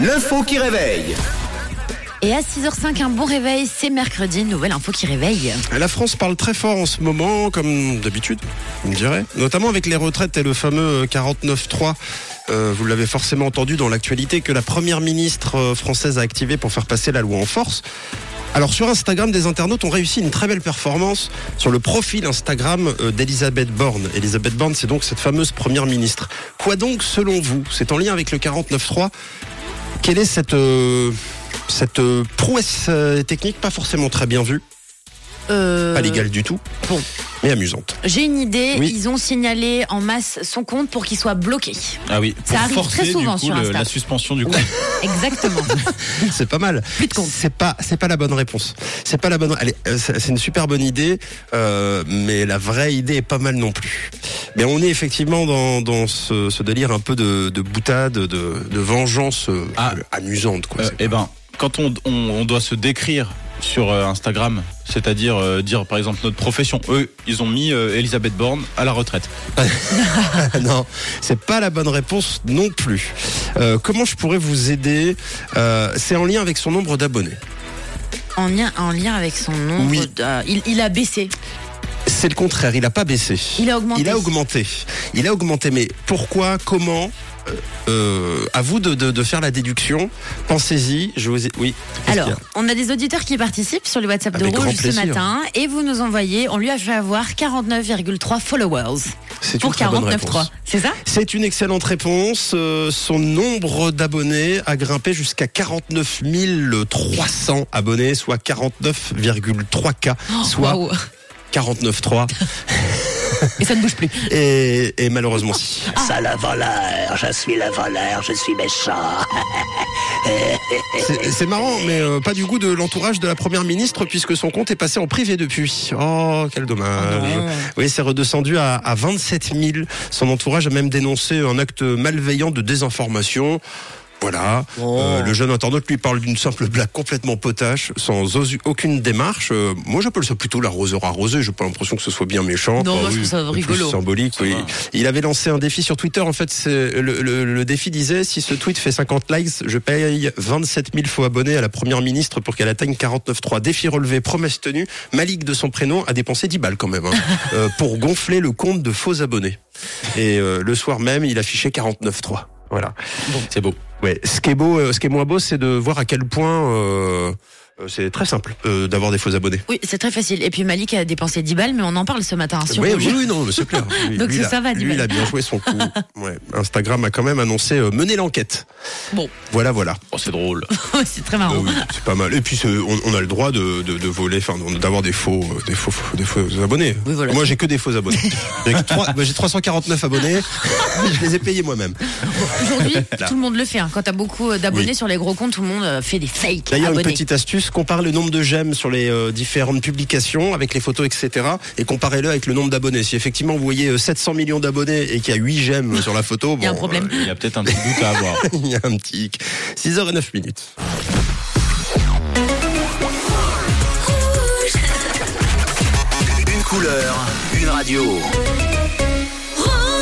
L'info qui réveille. Et à 6h05, un bon réveil, c'est mercredi, nouvelle info qui réveille. La France parle très fort en ce moment, comme d'habitude, on dirait, notamment avec les retraites et le fameux 49.3. Euh, vous l'avez forcément entendu dans l'actualité que la première ministre euh, française a activé pour faire passer la loi en force. Alors sur Instagram, des internautes ont réussi une très belle performance sur le profil Instagram euh, d'Elisabeth Borne. Elisabeth Borne, c'est donc cette fameuse première ministre. Quoi donc selon vous? C'est en lien avec le 49.3. Quelle est cette, euh, cette euh, prouesse technique? Pas forcément très bien vue, Euh, pas légale du tout, Bon, mais amusante j'ai une idée, Oui. ils ont signalé en masse son compte pour qu'il soit bloqué. Ah oui, Ça arrive forcer, très souvent du coup, sur le- Insta. la suspension du coup. Exactement. C'est pas mal. Plus de compte. C'est pas, c'est pas la bonne réponse. C'est pas la bonne. Allez, euh, c'est une super bonne idée, euh, mais la vraie idée est pas mal non plus. Mais on est effectivement dans, dans ce, ce délire un peu de, de boutade, de, de vengeance Ah. amusante. Quoi. Euh, eh ben, quand on, on, on doit se décrire sur euh, Instagram, c'est-à-dire euh, dire par exemple notre profession, eux, ils ont mis euh, Elisabeth Borne à la retraite. non, c'est pas la bonne réponse non plus. Euh, comment je pourrais vous aider Euh, C'est en lien avec son nombre d'abonnés. en, lien, en lien avec son nombre, Oui. il, il a baissé. C'est le contraire. Il a pas baissé. Il a augmenté. Il a augmenté. Il a augmenté. Mais pourquoi Comment Euh, euh, À vous de, de- de faire la déduction. Pensez-y. Je vous ai... Oui. Alors, a on a des auditeurs qui participent sur le WhatsApp Avec de Rouge ce matin et vous nous envoyez, on lui a fait avoir 49,3 followers c'est pour une très bonne 49,3. réponse. C'est ça? C'est une excellente réponse. Euh, son nombre d'abonnés a grimpé jusqu'à 49 300 abonnés, soit 49,3K, soit Waouh. 49,3. Et ça ne bouge plus. Et, et malheureusement si. Ça le voleur, je suis le voleur, je suis méchant. C'est- marrant, mais euh, pas du goût de l'entourage de la première ministre, puisque son compte est passé en privé depuis. Oh, quel dommage. Oh non. oui, c'est redescendu à, à 27 000. Son entourage a même dénoncé un acte malveillant de désinformation. Voilà. Oh. Euh, le jeune internaute lui parle d'une simple blague complètement potache, sans aucune démarche. Euh, moi, j'appelle ça plutôt l'arroseur arrosé. J'ai pas l'impression que ce soit bien méchant. Non, moi, je trouve ça rigolo. symbolique, oui. Il avait lancé un défi sur Twitter. En fait, le, le- le défi disait si ce tweet fait 50 likes, je paye 27 000 faux abonnés à la première ministre pour qu'elle atteigne 49.3. Défi relevé, promesse tenue. Malik de son prénom a dépensé 10 balles quand même hein, euh, pour gonfler le compte de faux abonnés. Et euh, le soir même, il affichait 49.3. Voilà. C'est beau. Ouais. Ce qui est beau, euh, ce qui est moins beau, c'est de voir à quel point euh, c'est très simple euh, d'avoir des faux abonnés. Oui, c'est très facile. Et puis Malik a dépensé 10 balles, mais on en parle ce matin sur Oui, oui, oui, non, mais c'est clair. Lui, Donc lui, ça, a- va, Lui, il a bien joué son coup. Ouais. Instagram a quand même annoncé euh, mener l'enquête. Bon, Voilà, voilà. Oh, c'est drôle. c'est très marrant. Euh, oui, c'est pas mal. Et puis on, on a le droit de, de, de voler, enfin d'avoir des faux, euh, des faux, des faux abonnés. Oui, voilà. Moi j'ai que des faux abonnés. J'ai que trois- bah, j'ai 349 abonnés. Je les ai payés moi-même. Aujourd'hui, tout le monde le fait. hein. Quand t'as beaucoup euh, d'abonnés Oui. sur les gros comptes, tout le monde euh, fait des fakes D'ailleurs, une petite astuce, compare le nombre de j'aime sur les euh, différentes publications avec les photos, etc. Et comparez-le avec le nombre d'abonnés. Si effectivement vous voyez euh, 700 millions d'abonnés et qu'il y a 8 j'aime sur la photo, Il y a un bon, problème. Il y a peut-être un petit doute à avoir. euh, il y a un petit hic. 6h09 minutes. Une couleur, une radio.